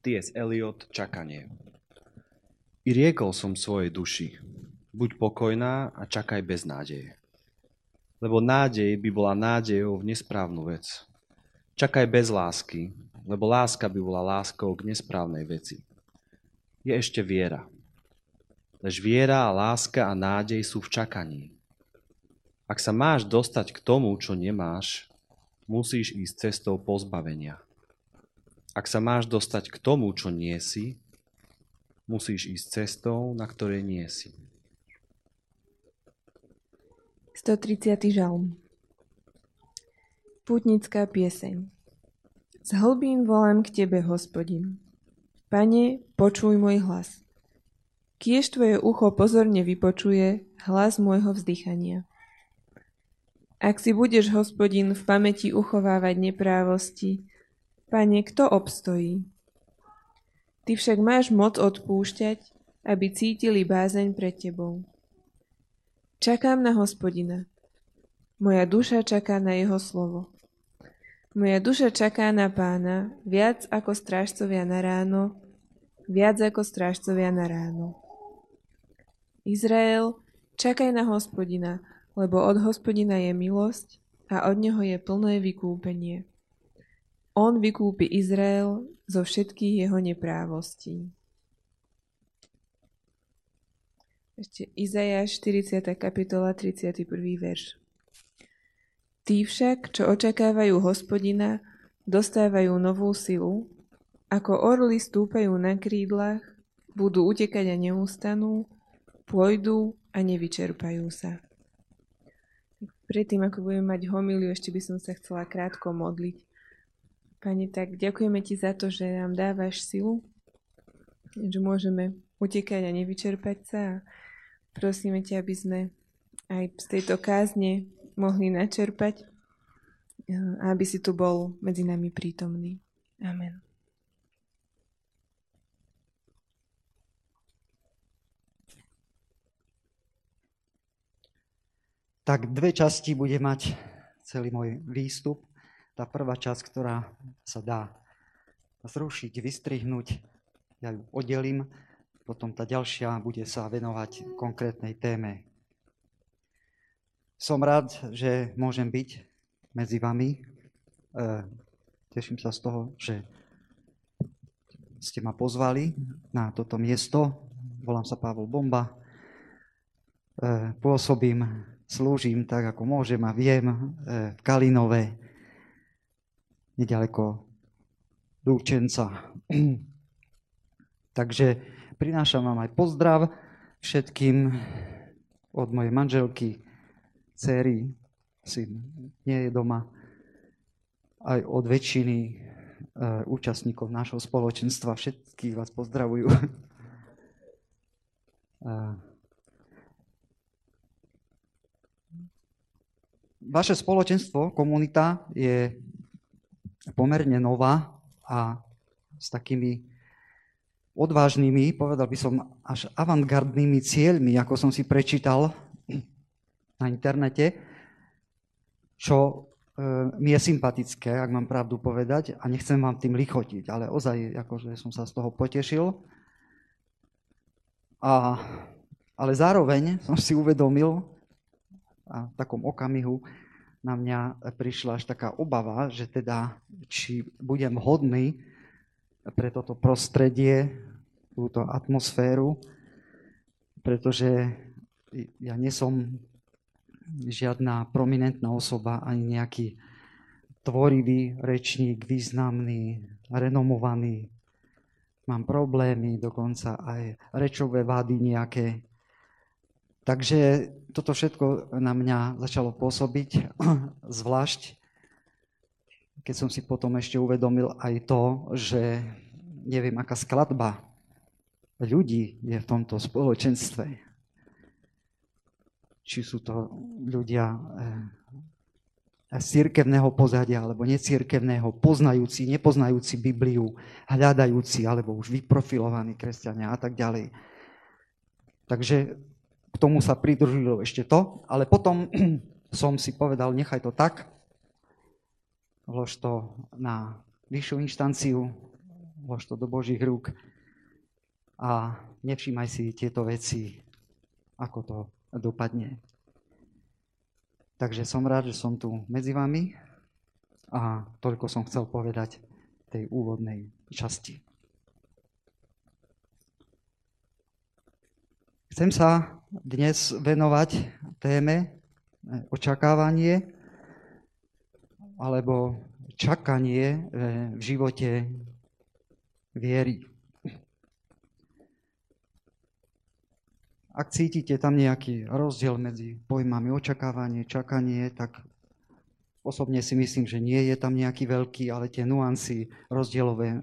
T.S. Eliot Čakanie I riekol som svojej duši, buď pokojná a čakaj bez nádeje. Lebo nádej by bola nádejou v nesprávnu vec. Čakaj bez lásky, lebo láska by bola láskou k nesprávnej veci. Je ešte viera. Lež viera a láska a nádej sú v čakaní. Ak sa máš dostať k tomu, čo nemáš, musíš ísť cestou pozbavenia. Ak sa máš dostať k tomu, čo nie si, musíš ísť cestou, na ktorej nie si. 130. žalm Putnická pieseň Z hlbín volám k Tebe, hospodin. Pane, počuj môj hlas. Kiež Tvoje ucho pozorne vypočuje hlas môjho vzdychania. Ak si budeš, hospodin, v pamäti uchovávať neprávosti, Pane, kto obstojí? Ty však máš moc odpúšťať, aby cítili bázeň pred tebou. Čakám na hospodina. Moja duša čaká na jeho slovo. Moja duša čaká na pána viac ako strážcovia na ráno, viac ako strážcovia na ráno. Izrael, čakaj na hospodina, lebo od hospodina je milosť a od neho je plné vykúpenie. On vykúpi Izrael zo všetkých jeho neprávostí. Ešte Izajáš 40. kapitola 31. verš. Tí však, čo očakávajú hospodina, dostávajú novú silu, ako orly stúpajú na krídlach, budú utekať a neustanú, pôjdu a nevyčerpajú sa. Predtým, ako budeme mať homiliu, ešte by som sa chcela krátko modliť. Pane, tak ďakujeme Ti za to, že nám dávaš silu, že môžeme utekať a nevyčerpať sa. A prosíme ťa, aby sme aj z tejto kázne mohli načerpať a aby si tu bol medzi nami prítomný. Amen. Tak dve časti bude mať celý môj výstup tá prvá časť, ktorá sa dá zrušiť, vystrihnúť, ja ju oddelím, potom tá ďalšia bude sa venovať konkrétnej téme. Som rád, že môžem byť medzi vami. E, teším sa z toho, že ste ma pozvali na toto miesto. Volám sa Pavol Bomba. E, pôsobím, slúžim tak, ako môžem a viem e, v Kalinove nedaleko Lúčenca. Takže prinášam vám aj pozdrav všetkým od mojej manželky, céry, syn nie je doma, aj od väčšiny uh, účastníkov nášho spoločenstva. Všetkých vás pozdravujú. uh, vaše spoločenstvo, komunita je pomerne nová a s takými odvážnymi, povedal by som až avantgardnými cieľmi, ako som si prečítal na internete, čo e, mi je sympatické, ak mám pravdu povedať, a nechcem vám tým lichotiť, ale ozaj akože som sa z toho potešil. A, ale zároveň som si uvedomil a v takom okamihu, na mňa prišla až taká obava, že teda, či budem hodný pre toto prostredie, túto atmosféru, pretože ja nie som žiadna prominentná osoba, ani nejaký tvorivý rečník, významný, renomovaný. Mám problémy, dokonca aj rečové vády nejaké. Takže toto všetko na mňa začalo pôsobiť, zvlášť keď som si potom ešte uvedomil aj to, že neviem, aká skladba ľudí je v tomto spoločenstve. Či sú to ľudia eh, z církevného pozadia alebo necírkevného, poznajúci, nepoznajúci Bibliu, hľadajúci alebo už vyprofilovaní kresťania a tak ďalej. Takže tomu sa pridružilo ešte to, ale potom som si povedal, nechaj to tak, vlož to na vyššiu inštanciu, vlož to do Božích rúk a nevšímaj si tieto veci, ako to dopadne. Takže som rád, že som tu medzi vami a toľko som chcel povedať tej úvodnej časti. Chcem sa dnes venovať téme očakávanie alebo čakanie v živote viery. Ak cítite tam nejaký rozdiel medzi pojmami očakávanie, čakanie, tak osobne si myslím, že nie je tam nejaký veľký, ale tie nuancy rozdielové e,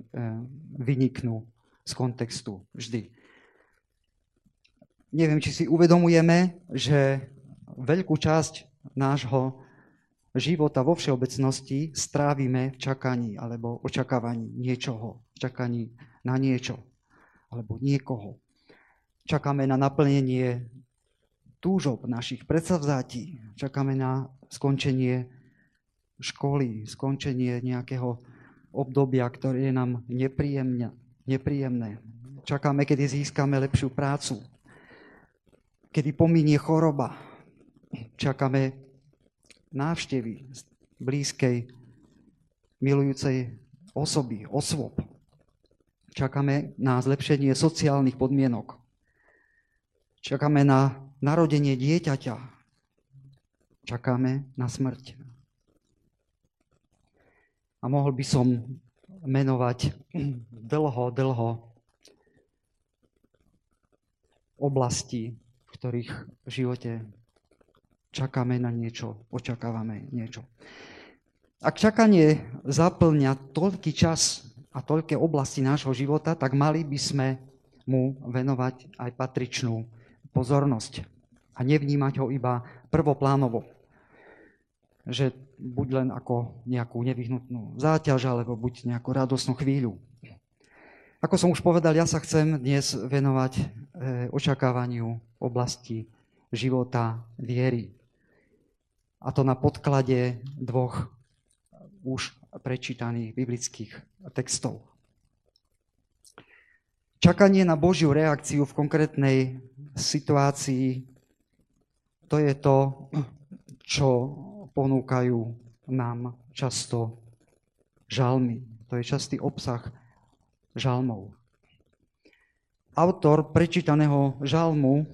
vyniknú z kontextu vždy. Neviem, či si uvedomujeme, že veľkú časť nášho života vo všeobecnosti strávime v čakaní alebo očakávaní niečoho, čakaní na niečo alebo niekoho. Čakáme na naplnenie túžob našich predsavzatí. Čakáme na skončenie školy, skončenie nejakého obdobia, ktoré je nám nepríjemné. Čakáme, kedy získame lepšiu prácu, kedy pominie choroba. Čakáme návštevy blízkej, milujúcej osoby, osôb. Čakáme na zlepšenie sociálnych podmienok. Čakáme na narodenie dieťaťa. Čakáme na smrť. A mohol by som menovať dlho, dlho oblasti, ktorých v živote čakáme na niečo, očakávame niečo. Ak čakanie zaplňa toľký čas a toľké oblasti nášho života, tak mali by sme mu venovať aj patričnú pozornosť a nevnímať ho iba prvoplánovo. Že buď len ako nejakú nevyhnutnú záťaž, alebo buď nejakú radosnú chvíľu. Ako som už povedal, ja sa chcem dnes venovať e, očakávaniu oblasti života viery. A to na podklade dvoch už prečítaných biblických textov. Čakanie na Božiu reakciu v konkrétnej situácii, to je to, čo ponúkajú nám často žalmy. To je častý obsah žalmov. Autor prečítaného žalmu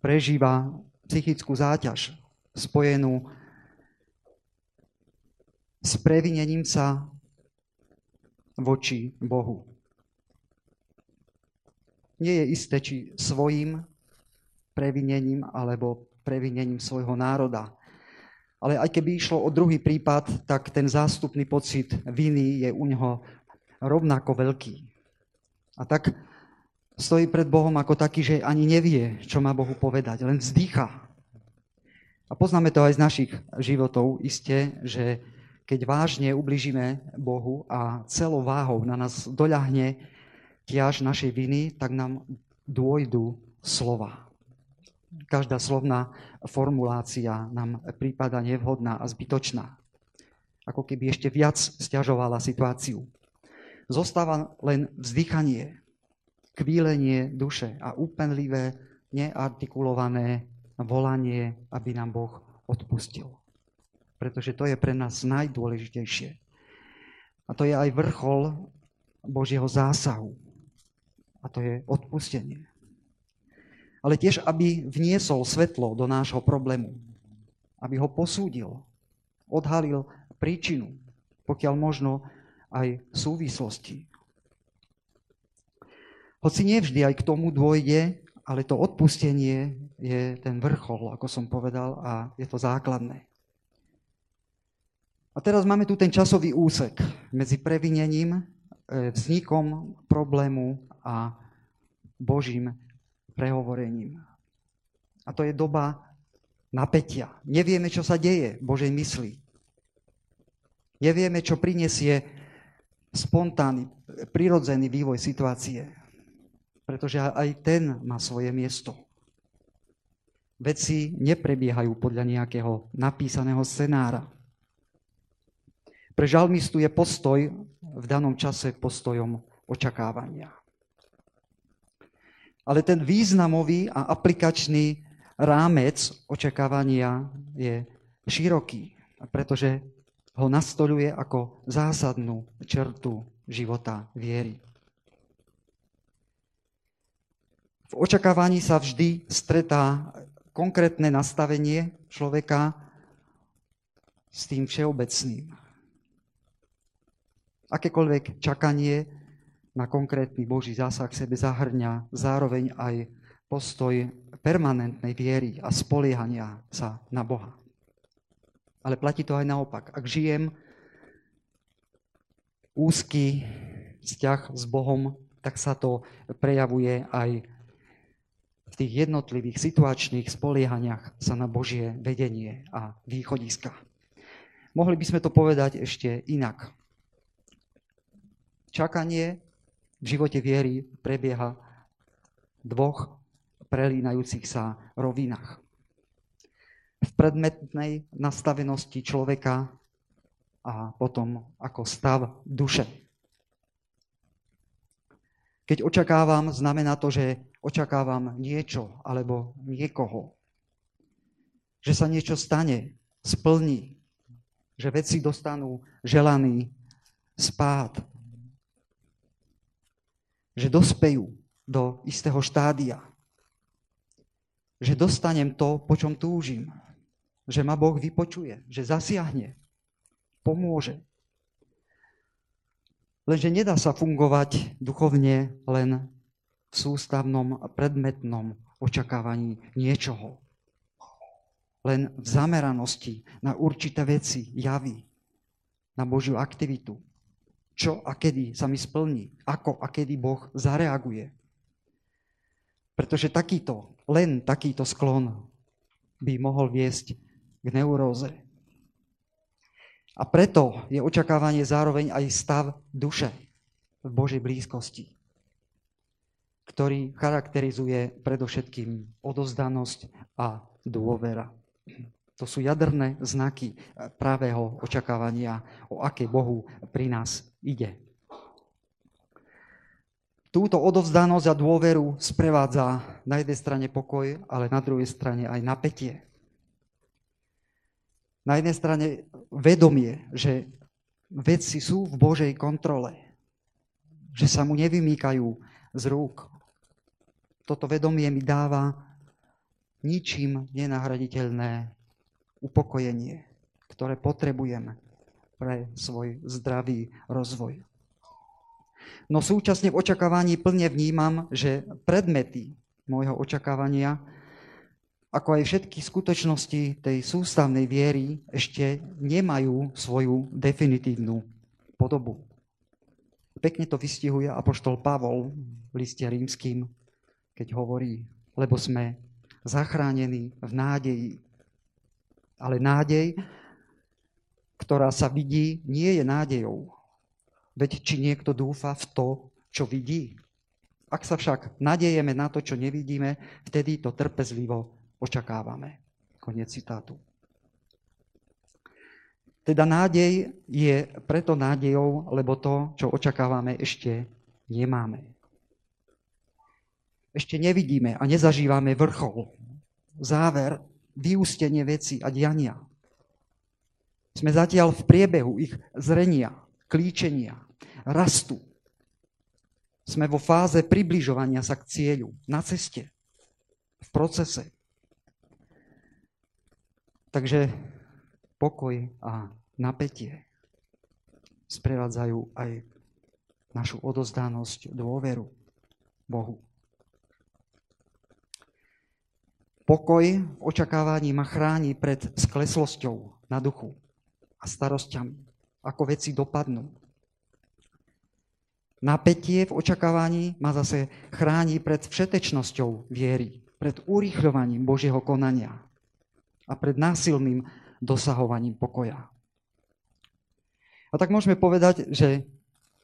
prežíva psychickú záťaž spojenú s previnením sa voči Bohu nie je isté, či svojim previnením alebo previnením svojho národa. Ale aj keby išlo o druhý prípad, tak ten zástupný pocit viny je u neho rovnako veľký. A tak stojí pred Bohom ako taký, že ani nevie, čo má Bohu povedať, len vzdycha. A poznáme to aj z našich životov iste, že keď vážne ubližíme Bohu a celou váhou na nás doľahne ťaž našej viny, tak nám dôjdu slova. Každá slovná formulácia nám prípada nevhodná a zbytočná. Ako keby ešte viac stiažovala situáciu. Zostáva len vzdychanie, kvílenie duše a úpenlivé, neartikulované volanie, aby nám Boh odpustil. Pretože to je pre nás najdôležitejšie. A to je aj vrchol Božieho zásahu a to je odpustenie. Ale tiež, aby vniesol svetlo do nášho problému. Aby ho posúdil, odhalil príčinu, pokiaľ možno aj súvislosti. Hoci nevždy aj k tomu dôjde, ale to odpustenie je ten vrchol, ako som povedal, a je to základné. A teraz máme tu ten časový úsek medzi previnením, e, vznikom problému a Božím prehovorením. A to je doba napätia. Nevieme, čo sa deje v Božej mysli. Nevieme, čo prinesie spontánny, prirodzený vývoj situácie. Pretože aj ten má svoje miesto. Veci neprebiehajú podľa nejakého napísaného scenára. Pre žalmistu je postoj v danom čase postojom očakávania. Ale ten významový a aplikačný rámec očakávania je široký, pretože ho nastoluje ako zásadnú čertu života viery. V očakávaní sa vždy stretá konkrétne nastavenie človeka s tým všeobecným. Akékoľvek čakanie na konkrétny Boží zásah sebe zahrňa zároveň aj postoj permanentnej viery a spoliehania sa na Boha. Ale platí to aj naopak. Ak žijem úzky vzťah s Bohom, tak sa to prejavuje aj v tých jednotlivých situačných spoliehaniach sa na Božie vedenie a východiska. Mohli by sme to povedať ešte inak. Čakanie v živote viery prebieha dvoch prelínajúcich sa rovinách. V predmetnej nastavenosti človeka a potom ako stav duše. Keď očakávam, znamená to, že očakávam niečo alebo niekoho. Že sa niečo stane, splní, že veci dostanú želaný spád. Že dospejú do istého štádia. Že dostanem to, po čom túžim. Že ma Boh vypočuje, že zasiahne, pomôže. Lenže nedá sa fungovať duchovne len v sústavnom a predmetnom očakávaní niečoho. Len v zameranosti na určité veci, javy, na Božiu aktivitu. Čo a kedy sa mi splní, ako a kedy Boh zareaguje. Pretože takýto, len takýto sklon by mohol viesť k neuróze. A preto je očakávanie zároveň aj stav duše v Božej blízkosti ktorý charakterizuje predovšetkým odozdanosť a dôvera. To sú jadrné znaky pravého očakávania, o aké Bohu pri nás ide. Túto odovzdanosť a dôveru sprevádza na jednej strane pokoj, ale na druhej strane aj napätie. Na jednej strane vedomie, že veci sú v Božej kontrole, že sa mu nevymýkajú z rúk, toto vedomie mi dáva ničím nenahraditeľné upokojenie, ktoré potrebujem pre svoj zdravý rozvoj. No súčasne v očakávaní plne vnímam, že predmety môjho očakávania, ako aj všetky skutočnosti tej sústavnej viery, ešte nemajú svoju definitívnu podobu. Pekne to vystihuje apoštol Pavol v liste rímským keď hovorí, lebo sme zachránení v nádeji. Ale nádej, ktorá sa vidí, nie je nádejou. Veď či niekto dúfa v to, čo vidí? Ak sa však nadejeme na to, čo nevidíme, vtedy to trpezlivo očakávame. Konec citátu. Teda nádej je preto nádejou, lebo to, čo očakávame, ešte nemáme ešte nevidíme a nezažívame vrchol, záver, vyústenie veci a diania. Sme zatiaľ v priebehu ich zrenia, klíčenia, rastu. Sme vo fáze približovania sa k cieľu, na ceste, v procese. Takže pokoj a napätie sprevádzajú aj našu odozdanosť, dôveru Bohu. Pokoj v očakávaní ma chráni pred skleslosťou na duchu a starosťami, ako veci dopadnú. Napätie v očakávaní ma zase chráni pred všetečnosťou viery, pred urýchľovaním Božieho konania a pred násilným dosahovaním pokoja. A tak môžeme povedať, že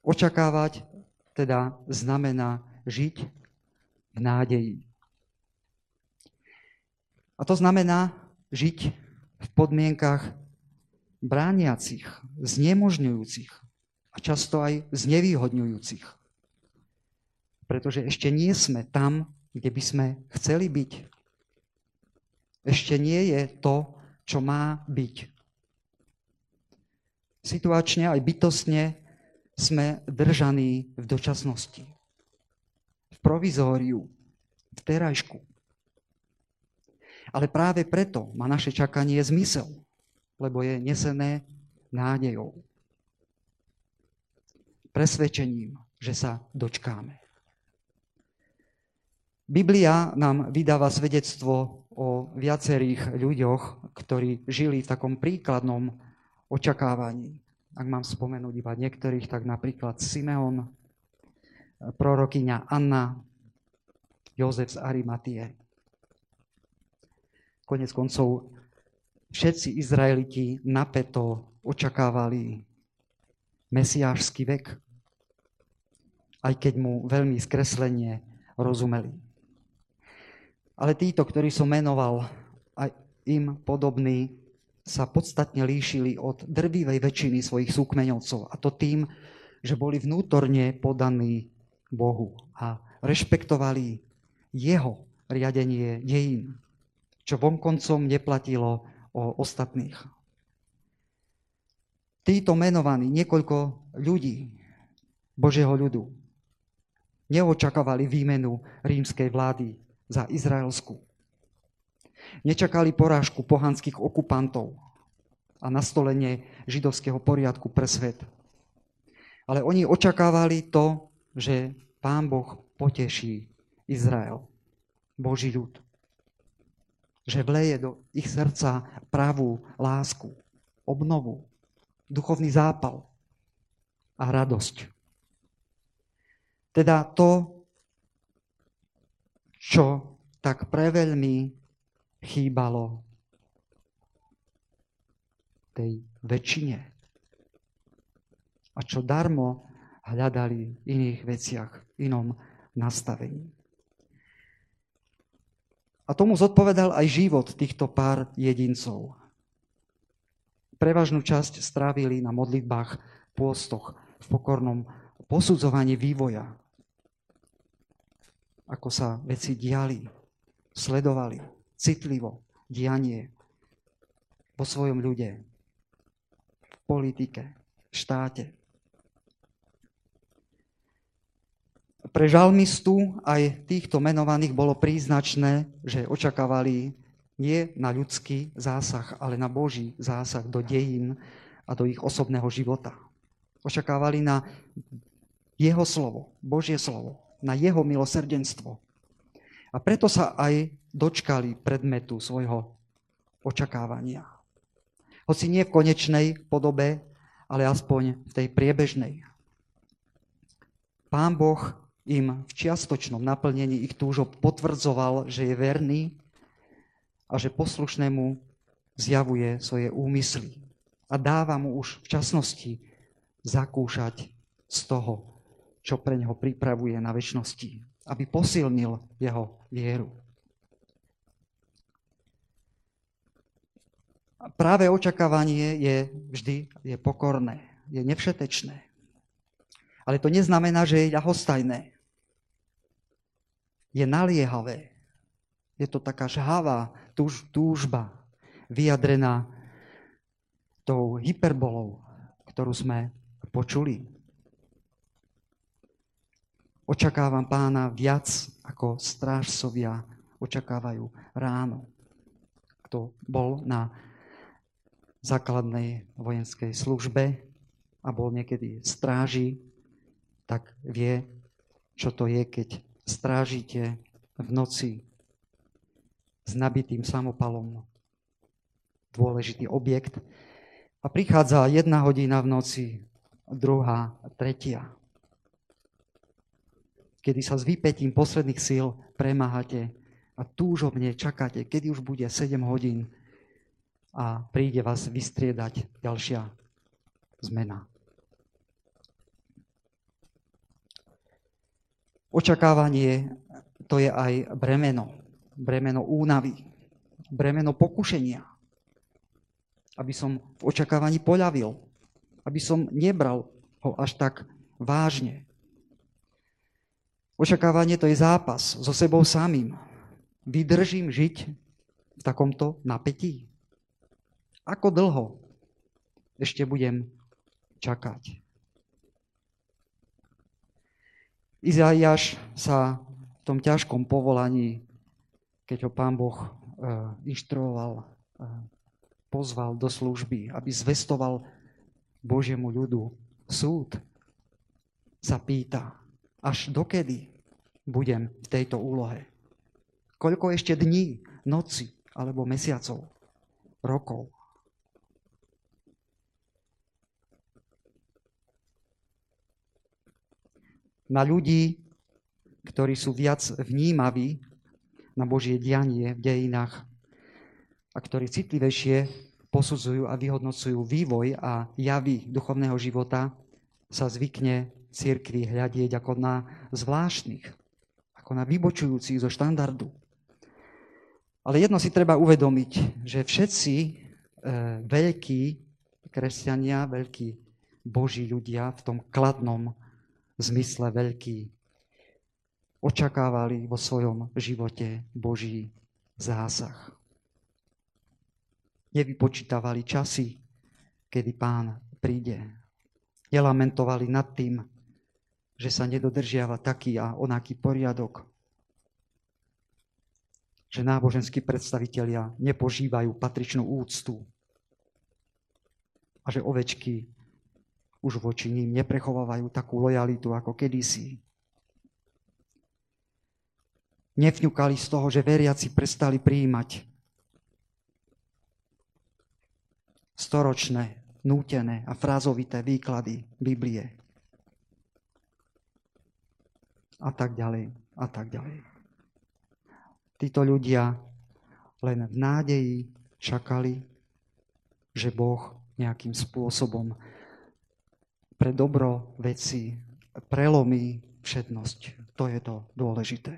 očakávať teda znamená žiť v nádeji. A to znamená žiť v podmienkach brániacich, znemožňujúcich a často aj znevýhodňujúcich Pretože ešte nie sme tam, kde by sme chceli byť. Ešte nie je to, čo má byť. Situačne aj bytostne sme držaní v dočasnosti, v provizóriu, v terajšku. Ale práve preto má naše čakanie zmysel, lebo je nesené nádejou. Presvedčením, že sa dočkáme. Biblia nám vydáva svedectvo o viacerých ľuďoch, ktorí žili v takom príkladnom očakávaní. Ak mám spomenúť iba niektorých, tak napríklad Simeon, prorokyňa Anna, Jozef z Arimatie. Konec koncov všetci Izraeliti napeto očakávali mesiášsky vek, aj keď mu veľmi skreslenie rozumeli. Ale títo, ktorí som menoval, aj im podobní, sa podstatne líšili od drvivej väčšiny svojich súkmeňovcov. A to tým, že boli vnútorne podaní Bohu a rešpektovali jeho riadenie dejín, čo vonkoncom neplatilo o ostatných. Títo menovaní niekoľko ľudí Božieho ľudu neočakávali výmenu rímskej vlády za izraelskú. Nečakali porážku pohanských okupantov a nastolenie židovského poriadku pre svet. Ale oni očakávali to, že Pán Boh poteší Izrael, Boží ľud. Že vleje do ich srdca pravú lásku, obnovu, duchovný zápal a radosť. Teda to, čo tak preveľmi chýbalo tej väčšine. A čo darmo hľadali v iných veciach, v inom nastavení. A tomu zodpovedal aj život týchto pár jedincov. Prevažnú časť strávili na modlitbách, pôstoch, v pokornom posudzovaní vývoja, ako sa veci diali, sledovali citlivo dianie vo svojom ľude, v politike, v štáte. Pre žalmistu aj týchto menovaných bolo príznačné, že očakávali nie na ľudský zásah, ale na Boží zásah do dejín a do ich osobného života. Očakávali na jeho slovo, Božie slovo, na jeho milosrdenstvo. A preto sa aj dočkali predmetu svojho očakávania. Hoci nie v konečnej podobe, ale aspoň v tej priebežnej. Pán Boh im v čiastočnom naplnení ich túžob potvrdzoval, že je verný a že poslušnému zjavuje svoje úmysly. A dáva mu už v časnosti zakúšať z toho, čo pre neho pripravuje na väčšnosti, aby posilnil jeho vieru. Práve očakávanie je vždy je pokorné, je nevšetečné. Ale to neznamená, že je ľahostajné. Je naliehavé. Je to taká žhavá túž, túžba, vyjadrená tou hyperbolou, ktorú sme počuli. Očakávam pána viac, ako strážcovia očakávajú ráno. Kto bol na základnej vojenskej službe a bol niekedy stráži, tak vie, čo to je, keď strážite v noci s nabitým samopalom dôležitý objekt a prichádza jedna hodina v noci, druhá, tretia kedy sa s vypetím posledných síl premáhate a túžobne čakáte, kedy už bude 7 hodín a príde vás vystriedať ďalšia zmena. Očakávanie to je aj bremeno. Bremeno únavy. Bremeno pokušenia. Aby som v očakávaní poľavil. Aby som nebral ho až tak vážne. Očakávanie to je zápas so sebou samým. Vydržím žiť v takomto napätí? Ako dlho ešte budem čakať? Izaiáš sa v tom ťažkom povolaní, keď ho pán Boh e, inštruoval, e, pozval do služby, aby zvestoval Božiemu ľudu súd, sa pýta, až dokedy budem v tejto úlohe? Koľko ešte dní, noci alebo mesiacov, rokov? na ľudí, ktorí sú viac vnímaví na Božie dianie v dejinách a ktorí citlivejšie posudzujú a vyhodnocujú vývoj a javy duchovného života, sa zvykne církvi hľadieť ako na zvláštnych, ako na vybočujúcich zo štandardu. Ale jedno si treba uvedomiť, že všetci e, veľkí kresťania, veľkí boží ľudia v tom kladnom zmysle veľký. Očakávali vo svojom živote Boží zásah. Nevypočítavali časy, kedy pán príde. Nelamentovali nad tým, že sa nedodržiava taký a onaký poriadok. Že náboženskí predstavitelia nepožívajú patričnú úctu. A že ovečky už voči ním neprechovávajú takú lojalitu ako kedysi. Nevňukali z toho, že veriaci prestali prijímať storočné, nútené a frázovité výklady Biblie. A tak ďalej, a tak ďalej. Títo ľudia len v nádeji čakali, že Boh nejakým spôsobom pre dobro veci prelomí všetnosť. To je to dôležité.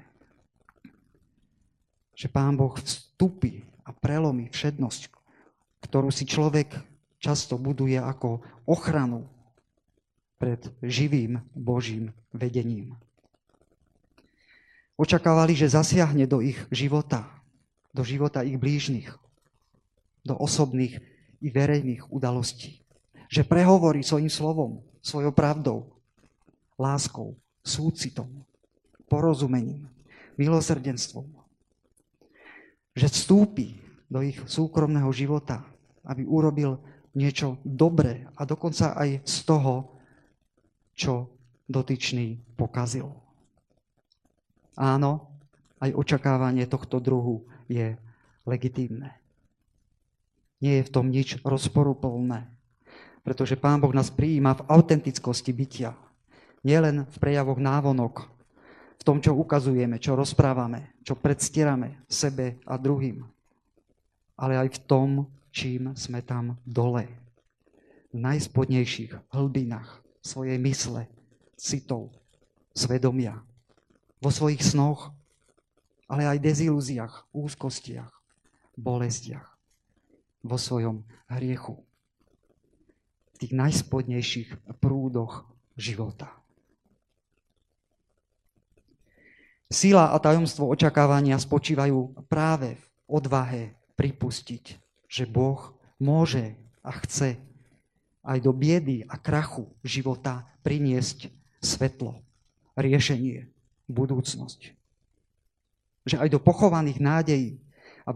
Že Pán Boh vstúpi a prelomí všetnosť, ktorú si človek často buduje ako ochranu pred živým Božím vedením. Očakávali, že zasiahne do ich života, do života ich blížnych, do osobných i verejných udalostí. Že prehovorí svojim slovom, svojou pravdou, láskou, súcitom, porozumením, milosrdenstvom. Že vstúpi do ich súkromného života, aby urobil niečo dobré a dokonca aj z toho, čo dotyčný pokazil. Áno, aj očakávanie tohto druhu je legitímne. Nie je v tom nič rozporuplné pretože Pán Boh nás prijíma v autentickosti bytia. Nielen v prejavoch návonok, v tom, čo ukazujeme, čo rozprávame, čo predstierame sebe a druhým, ale aj v tom, čím sme tam dole. V najspodnejších hlbinách svojej mysle, citov, svedomia, vo svojich snoch, ale aj dezilúziách, úzkostiach, bolestiach, vo svojom hriechu v tých najspodnejších prúdoch života. Sila a tajomstvo očakávania spočívajú práve v odvahe pripustiť, že Boh môže a chce aj do biedy a krachu života priniesť svetlo, riešenie, budúcnosť. Že aj do pochovaných nádejí a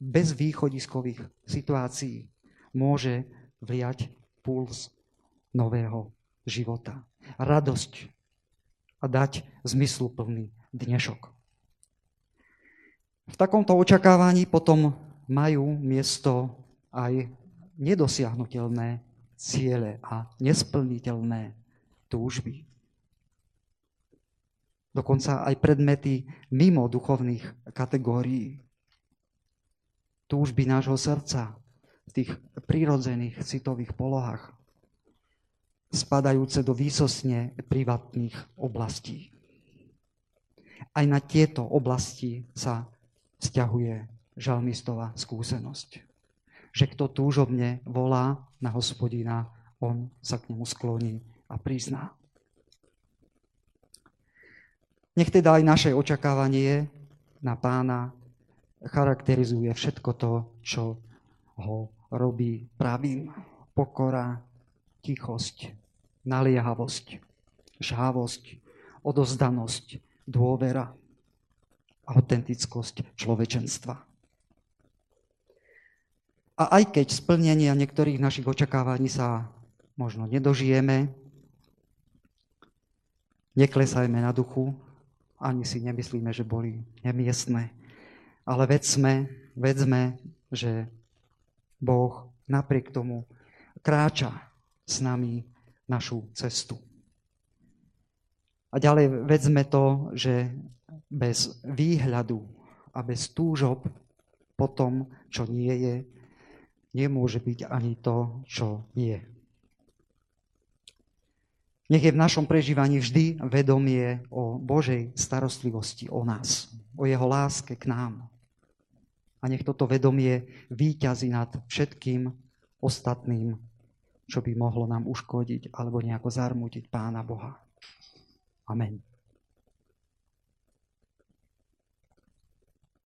bezvýchodiskových situácií môže vliať puls nového života. Radosť a dať zmysluplný dnešok. V takomto očakávaní potom majú miesto aj nedosiahnutelné ciele a nesplniteľné túžby. Dokonca aj predmety mimo duchovných kategórií. Túžby nášho srdca, v tých prírodzených citových polohách, spadajúce do výsosne privátnych oblastí. Aj na tieto oblasti sa vzťahuje žalmistová skúsenosť. Že kto túžobne volá na hospodina, on sa k nemu skloní a prizná. Nech teda aj naše očakávanie na pána charakterizuje všetko to, čo ho robí pravým. Pokora, tichosť, naliehavosť, žávosť, odozdanosť, dôvera, autentickosť človečenstva. A aj keď splnenia niektorých našich očakávaní sa možno nedožijeme, neklesajme na duchu, ani si nemyslíme, že boli nemiestné, ale vedzme, vedzme, že Boh napriek tomu kráča s nami našu cestu. A ďalej vedzme to, že bez výhľadu a bez túžob po tom, čo nie je, nemôže byť ani to, čo je. Nech je v našom prežívaní vždy vedomie o Božej starostlivosti o nás, o jeho láske k nám. A nech toto vedomie výťazí nad všetkým ostatným, čo by mohlo nám uškodiť alebo nejako zarmútiť Pána Boha. Amen.